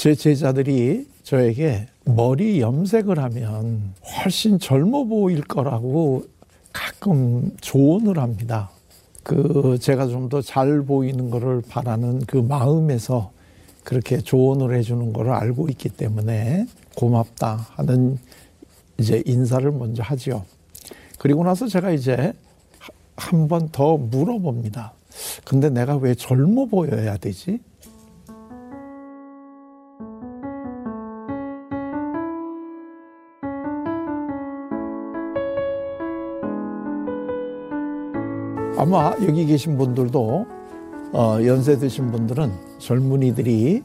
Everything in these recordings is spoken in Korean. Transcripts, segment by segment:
제 제자들이 저에게 머리 염색을 하면 훨씬 젊어 보일 거라고 가끔 조언을 합니다. 그 제가 좀 더 잘 보이는 거를 바라는 그 마음에서 그렇게 조언을 해주는 거를 알고 있기 때문에 고맙다 하는 이제 인사를 먼저 하지요. 그리고 나서 제가 이제 한 번 더 물어봅니다. 근데 내가 왜 젊어 보여야 되지? 아마 여기 계신 분들도 어, 연세 드신 분들은 젊은이들이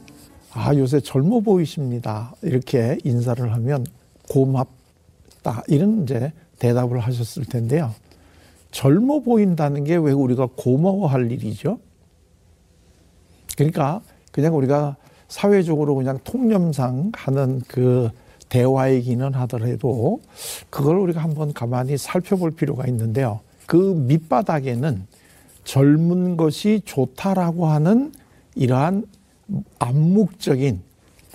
아 요새 젊어 보이십니다 이렇게 인사를 하면 고맙다 이런 이제 대답을 하셨을 텐데요. 젊어 보인다는 게 왜 우리가 고마워할 일이죠? 그러니까 그냥 우리가 사회적으로 그냥 통념상 하는 그 대화이기는 하더라도 그걸 우리가 한번 가만히 살펴볼 필요가 있는데요. 그 밑바닥에는 젊은 것이 좋다라고 하는 이러한 암묵적인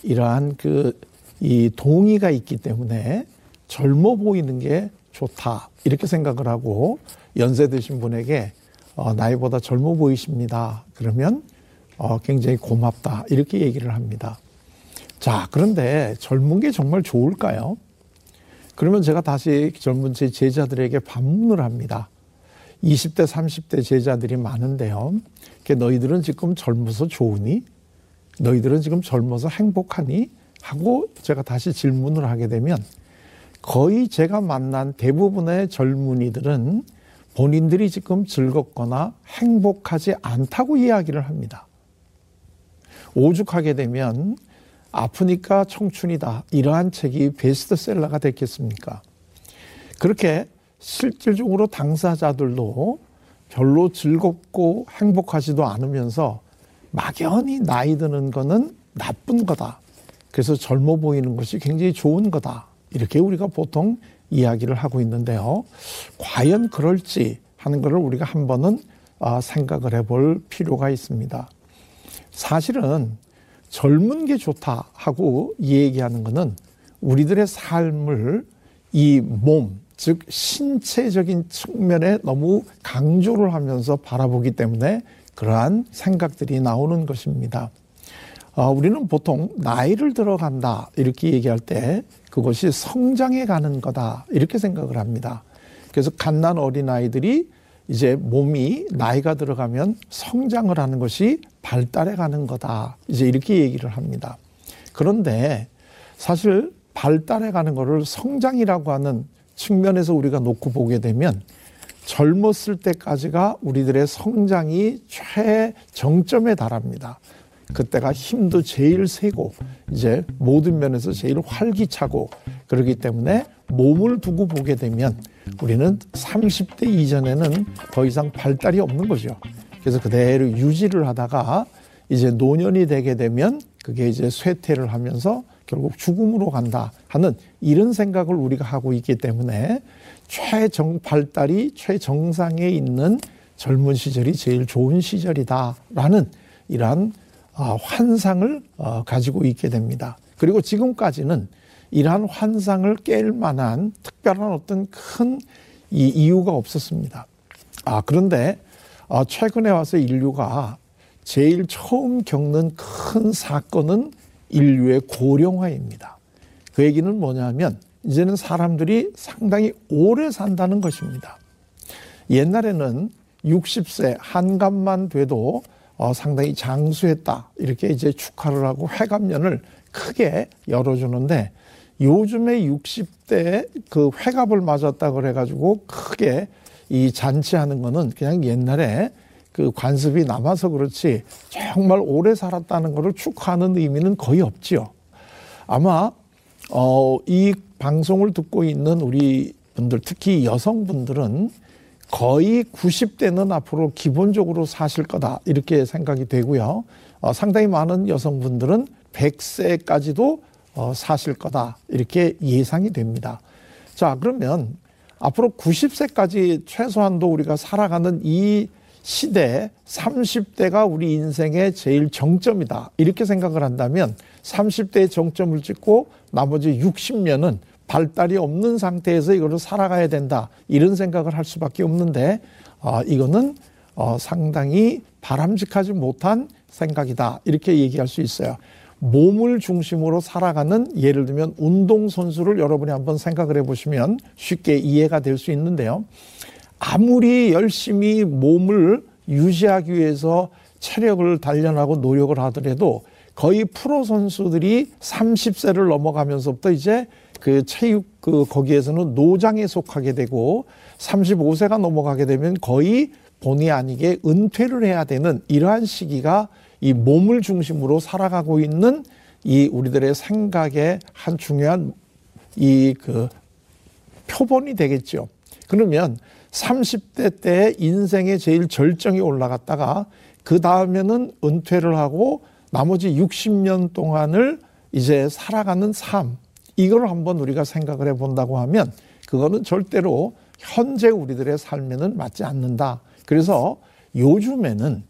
이러한 그 이 동의가 있기 때문에 젊어 보이는 게 좋다 이렇게 생각을 하고 연세 드신 분에게 어, 나이보다 젊어 보이십니다. 그러면 어, 굉장히 고맙다 이렇게 얘기를 합니다. 자 그런데 젊은 게 정말 좋을까요? 그러면 제가 다시 젊은 제 제자들에게 반문을 합니다. 20대, 30대 제자들이 많은데요. 너희들은 지금 젊어서 좋으니? 너희들은 지금 젊어서 행복하니? 하고 제가 다시 질문을 하게 되면 거의 제가 만난 대부분의 젊은이들은 본인들이 지금 즐겁거나 행복하지 않다고 이야기를 합니다. 오죽하게 되면 아프니까 청춘이다. 이러한 책이 베스트셀러가 됐겠습니까? 그렇게 실질적으로 당사자들도 별로 즐겁고 행복하지도 않으면서 막연히 나이 드는 거는 나쁜 거다. 그래서 젊어 보이는 것이 굉장히 좋은 거다. 이렇게 우리가 보통 이야기를 하고 있는데요. 과연 그럴지 하는 것을 우리가 한 번은 아, 생각을 해볼 필요가 있습니다. 사실은 젊은 게 좋다 하고 얘기하는 것은 우리들의 삶을 이 몸, 즉 신체적인 측면에 너무 강조를 하면서 바라보기 때문에 그러한 생각들이 나오는 것입니다. 어, 우리는 보통 나이를 들어간다 이렇게 얘기할 때 그것이 성장해 가는 거다 이렇게 생각을 합니다. 그래서 갓난 어린 아이들이 이제 몸이 나이가 들어가면 성장을 하는 것이 발달해 가는 거다 이제 이렇게 얘기를 합니다. 그런데 사실 발달해 가는 것을 성장이라고 하는 측면에서 우리가 놓고 보게 되면 젊었을 때까지가 우리들의 성장이 최정점에 달합니다. 그때가 힘도 제일 세고 이제 모든 면에서 제일 활기차고 그러기 때문에 몸을 두고 보게 되면 우리는 30대 이전에는 더 이상 발달이 없는 거죠. 그래서 그대로 유지를 하다가 이제 노년이 되게 되면 그게 이제 쇠퇴를 하면서 결국 죽음으로 간다 하는 이런 생각을 우리가 하고 있기 때문에 최정 발달이 최정상에 있는 젊은 시절이 제일 좋은 시절이다라는 이러한 아, 환상을 어, 가지고 있게 됩니다. 그리고 지금까지는 이러한 환상을 깰 만한 특별한 어떤 큰 이유가 없었습니다. 아, 그런데 어, 최근에 와서 인류가 제일 처음 겪는 큰 사건은 인류의 고령화입니다. 그 얘기는 뭐냐면 이제는 사람들이 상당히 오래 산다는 것입니다. 옛날에는 60세 한갑만 돼도 어, 상당히 장수했다. 이렇게 이제 축하를 하고 회갑년을 크게 열어주는데 요즘에 60대 그 회갑을 맞았다 그래가지고 크게 이 잔치하는 거는 그냥 옛날에 그 관습이 남아서 그렇지 정말 오래 살았다는 것을 축하하는 의미는 거의 없지요. 아마 어, 이 방송을 듣고 있는 우리 분들 특히 여성분들은 거의 90대는 앞으로 기본적으로 사실 거다 이렇게 생각이 되고요. 어, 상당히 많은 여성분들은 100세까지도 어, 사실 거다 이렇게 예상이 됩니다. 자 그러면 앞으로 90세까지 최소한도 우리가 살아가는 이 시대 30대가 우리 인생의 제일 정점이다 이렇게 생각을 한다면 30대에 정점을 찍고 나머지 60년은 발달이 없는 상태에서 이거를 살아가야 된다. 이런 생각을 할 수밖에 없는데, 어, 이거는 어, 상당히 바람직하지 못한 생각이다. 이렇게 얘기할 수 있어요. 몸을 중심으로 살아가는 예를 들면 운동선수를 여러분이 한번 생각을 해보시면 쉽게 이해가 될 수 있는데요. 아무리 열심히 몸을 유지하기 위해서 체력을 단련하고 노력을 하더라도 거의 프로 선수들이 30세를 넘어가면서부터 이제 그 체육 그 거기에서는 노장에 속하게 되고 35세가 넘어가게 되면 거의 본의 아니게 은퇴를 해야 되는 이러한 시기가 이 몸을 중심으로 살아가고 있는 이 우리들의 생각의 한 중요한 이 그 표본이 되겠죠. 그러면 30대 때 인생의 제일 절정이 올라갔다가 그 다음에는 은퇴를 하고 나머지 60년 동안을 이제 살아가는 삶, 이걸 한번 우리가 생각을 해 본다고 하면 그거는 절대로 현재 우리들의 삶에는 맞지 않는다. 그래서 요즘에는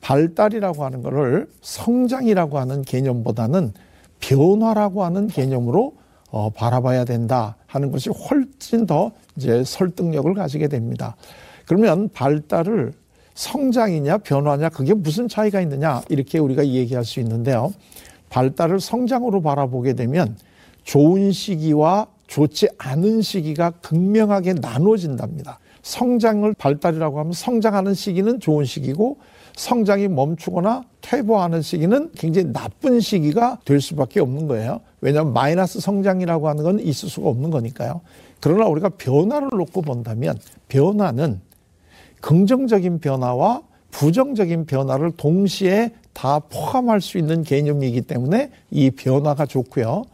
발달이라고 하는 것을 성장이라고 하는 개념보다는 변화라고 하는 개념으로 어, 바라봐야 된다 하는 것이 훨씬 더 이제 설득력을 가지게 됩니다. 그러면 발달을 성장이냐 변화냐 그게 무슨 차이가 있느냐 이렇게 우리가 얘기할 수 있는데요. 발달을 성장으로 바라보게 되면 좋은 시기와 좋지 않은 시기가 극명하게 나눠진답니다. 성장을 발달이라고 하면 성장하는 시기는 좋은 시기고 성장이 멈추거나 퇴보하는 시기는 굉장히 나쁜 시기가 될 수밖에 없는 거예요. 왜냐하면 마이너스 성장이라고 하는 건 있을 수가 없는 거니까요. 그러나 우리가 변화를 놓고 본다면 변화는 긍정적인 변화와 부정적인 변화를 동시에 다 포함할 수 있는 개념이기 때문에 이 변화가 좋고요.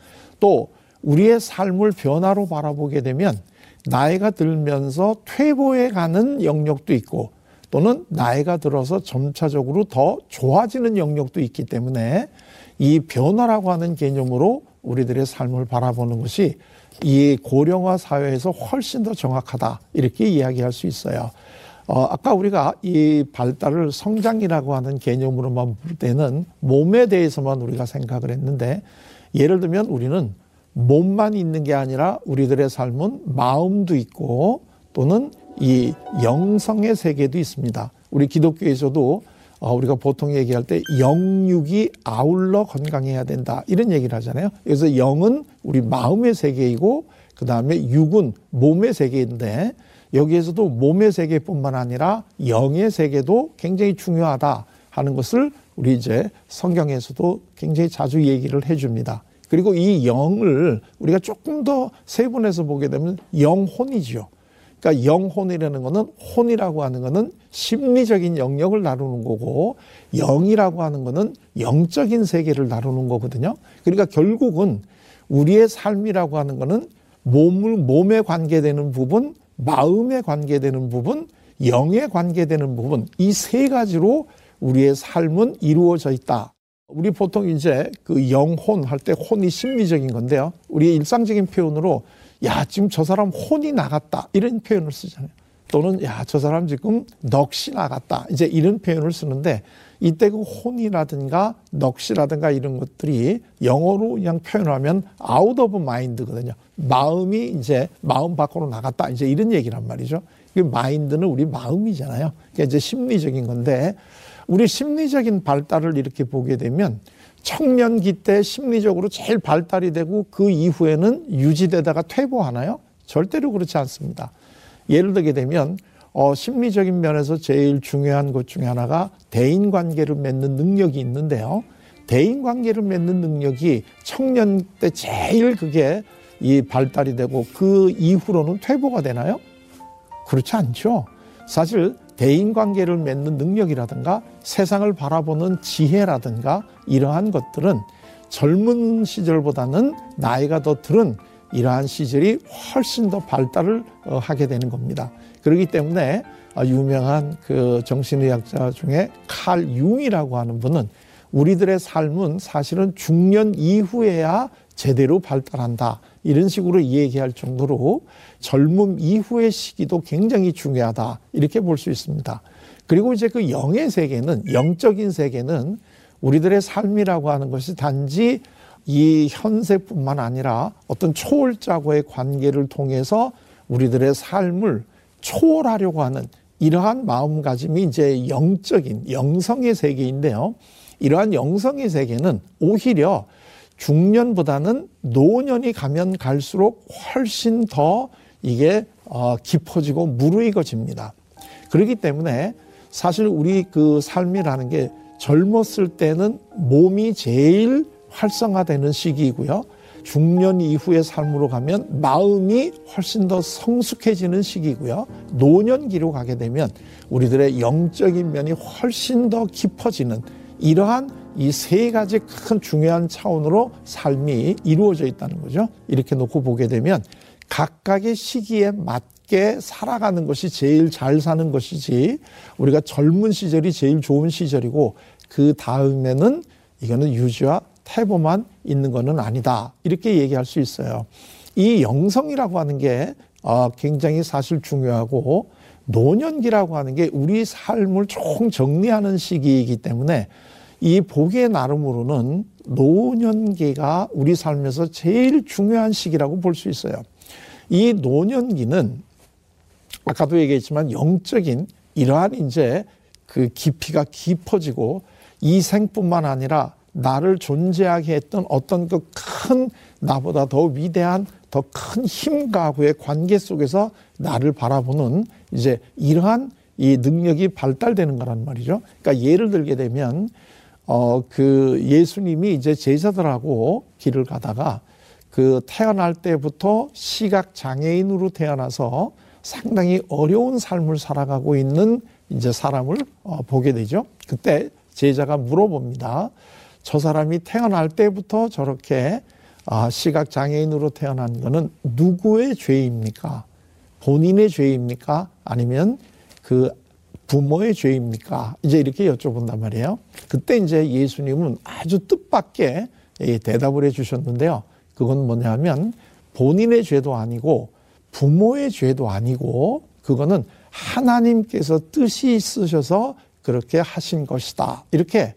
또 우리의 삶을 변화로 바라보게 되면 나이가 들면서 퇴보해 가는 영역도 있고 또는 나이가 들어서 점차적으로 더 좋아지는 영역도 있기 때문에 이 변화라고 하는 개념으로 우리들의 삶을 바라보는 것이 이 고령화 사회에서 훨씬 더 정확하다 이렇게 이야기할 수 있어요. 어, 아까 우리가 이 발달을 성장이라고 하는 개념으로만 볼 때는 몸에 대해서만 우리가 생각을 했는데 예를 들면 우리는 몸만 있는 게 아니라 우리들의 삶은 마음도 있고 또는 이 영성의 세계도 있습니다. 우리 기독교에서도 어, 우리가 보통 얘기할 때 영육이 아울러 건강해야 된다 이런 얘기를 하잖아요. 그래서 영은 우리 마음의 세계이고 그 다음에 육은 몸의 세계인데 여기에서도 몸의 세계뿐만 아니라 영의 세계도 굉장히 중요하다 하는 것을 우리 이제 성경에서도 굉장히 자주 얘기를 해줍니다. 그리고 이 영을 우리가 조금 더 세분해서 보게 되면 영혼이죠. 그러니까 영혼이라는 것은 혼이라고 하는 것은 심리적인 영역을 나누는 거고 영이라고 하는 것은 영적인 세계를 나누는 거거든요. 그러니까 결국은 우리의 삶이라고 하는 것은 몸을 몸에 관계되는 부분, 마음에 관계되는 부분, 영에 관계되는 부분 이 세 가지로 우리의 삶은 이루어져 있다. 우리 보통 이제 그 영혼 할 때 혼이 심리적인 건데요. 우리 일상적인 표현으로 야, 지금 저 사람 혼이 나갔다. 이런 표현을 쓰잖아요. 또는 야, 저 사람 지금 넋이 나갔다. 이제 이런 표현을 쓰는데 이때 그 혼이라든가 넋이라든가 이런 것들이 영어로 그냥 표현하면 out of mind거든요. 마음이 이제 마음 밖으로 나갔다. 이제 이런 얘기란 말이죠. 그 mind는 우리 마음이잖아요. 그게 이제 심리적인 건데 우리 심리적인 발달을 이렇게 보게 되면 청년기 때 심리적으로 제일 발달이 되고 그 이후에는 유지되다가 퇴보하나요? 절대로 그렇지 않습니다. 예를 들게 되면 어, 심리적인 면에서 제일 중요한 것 중에 하나가 대인 관계를 맺는 능력이 있는데요. 대인 관계를 맺는 능력이 청년 때 제일 그게 이 발달이 되고 그 이후로는 퇴보가 되나요? 그렇지 않죠. 사실 대인 관계를 맺는 능력이라든가 세상을 바라보는 지혜라든가 이러한 것들은 젊은 시절보다는 나이가 더 들은 이러한 시절이 훨씬 더 발달을 어, 하게 되는 겁니다. 그렇기 때문에 어, 유명한 그 정신의학자 중에 칼 융이라고 하는 분은 우리들의 삶은 사실은 중년 이후에야 제대로 발달한다. 이런 식으로 얘기할 정도로 젊음 이후의 시기도 굉장히 중요하다. 이렇게 볼 수 있습니다. 그리고 이제 그 영의 세계는, 영적인 세계는 우리들의 삶이라고 하는 것이 단지 이 현세뿐만 아니라 어떤 초월자와의 관계를 통해서 우리들의 삶을 초월하려고 하는 이러한 마음가짐이 이제 영적인 영성의 세계인데요. 이러한 영성의 세계는 오히려 중년보다는 노년이 가면 갈수록 훨씬 더 이게 어, 깊어지고 무르익어집니다. 그렇기 때문에 사실 우리 그 삶이라는 게 젊었을 때는 몸이 제일 활성화되는 시기이고요. 중년 이후의 삶으로 가면 마음이 훨씬 더 성숙해지는 시기고요. 노년기로 가게 되면 우리들의 영적인 면이 훨씬 더 깊어지는 이러한 이 세 가지 큰 중요한 차원으로 삶이 이루어져 있다는 거죠. 이렇게 놓고 보게 되면 각각의 시기에 맞게 살아가는 것이 제일 잘 사는 것이지 우리가 젊은 시절이 제일 좋은 시절이고 그 다음에는 이거는 유지와 태보만 있는 것은 아니다. 이렇게 얘기할 수 있어요. 이 영성이라고 하는 게 어, 굉장히 사실 중요하고 노년기라고 하는 게 우리 삶을 총 정리하는 시기이기 때문에 이 복의 나름으로는 노년기가 우리 삶에서 제일 중요한 시기라고 볼 수 있어요. 이 노년기는 아까도 얘기했지만 영적인 이러한 이제 그 깊이가 깊어지고 이 생뿐만 아니라 나를 존재하게 했던 어떤 그 큰 나보다 더 위대한 더 큰 힘과의 관계 속에서 나를 바라보는 이제 이러한 이 능력이 발달되는 거란 말이죠. 그러니까 예를 들게 되면 어 그 예수님이 이제 제자들하고 길을 가다가 그 태어날 때부터 시각 장애인으로 태어나서 상당히 어려운 삶을 살아가고 있는 이제 사람을 어 보게 되죠. 그때 제자가 물어봅니다. 저 사람이 태어날 때부터 저렇게 아, 시각 장애인으로 태어난 거는 누구의 죄입니까? 본인의 죄입니까? 아니면 그 부모의 죄입니까? 이제 이렇게 여쭤본단 말이에요. 그때 이제 예수님은 아주 뜻밖의 대답을 해 주셨는데요. 그건 뭐냐면 본인의 죄도 아니고 부모의 죄도 아니고 그거는 하나님께서 뜻이 있으셔서 그렇게 하신 것이다. 이렇게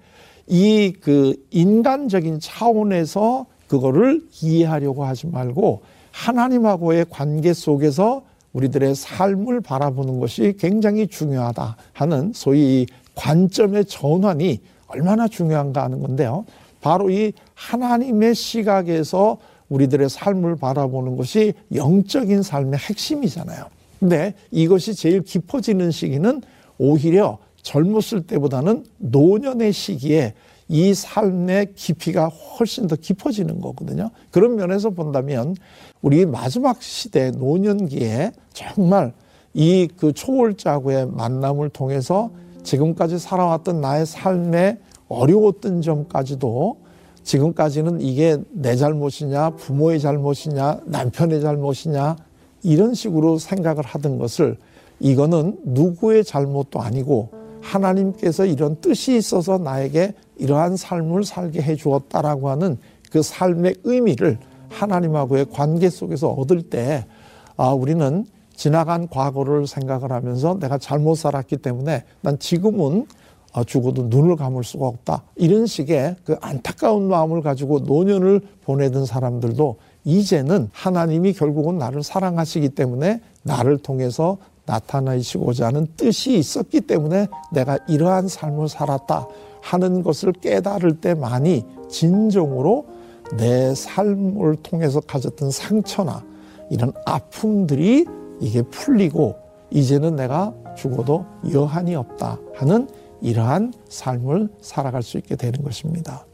이 그 인간적인 차원에서 그거를 이해하려고 하지 말고 하나님하고의 관계 속에서 우리들의 삶을 바라보는 것이 굉장히 중요하다 하는 소위 관점의 전환이 얼마나 중요한가 하는 건데요. 바로 이 하나님의 시각에서 우리들의 삶을 바라보는 것이 영적인 삶의 핵심이잖아요. 근데 이것이 제일 깊어지는 시기는 오히려 젊었을 때보다는 노년의 시기에 이 삶의 깊이가 훨씬 더 깊어지는 거거든요. 그런 면에서 본다면 우리 마지막 시대 노년기에 정말 이 그 초월자구의 만남을 통해서 지금까지 살아왔던 나의 삶의 어려웠던 점까지도 지금까지는 이게 내 잘못이냐, 부모의 잘못이냐, 남편의 잘못이냐, 이런 식으로 생각을 하던 것을 이거는 누구의 잘못도 아니고 하나님께서 이런 뜻이 있어서 나에게 이러한 삶을 살게 해 주었다라고 하는 그 삶의 의미를 하나님하고의 관계 속에서 얻을 때 아, 우리는 지나간 과거를 생각을 하면서 내가 잘못 살았기 때문에 난 지금은 아, 죽어도 눈을 감을 수가 없다. 이런 식의 그 안타까운 마음을 가지고 노년을 보내던 사람들도 이제는 하나님이 결국은 나를 사랑하시기 때문에 나를 통해서 나타나시고자 하는 뜻이 있었기 때문에 내가 이러한 삶을 살았다 하는 것을 깨달을 때많이 진정으로 내 삶을 통해서 가졌던 상처나 이런 아픔들이 이게 풀리고 이제는 내가 죽어도 여한이 없다 하는 이러한 삶을 살아갈 수 있게 되는 것입니다.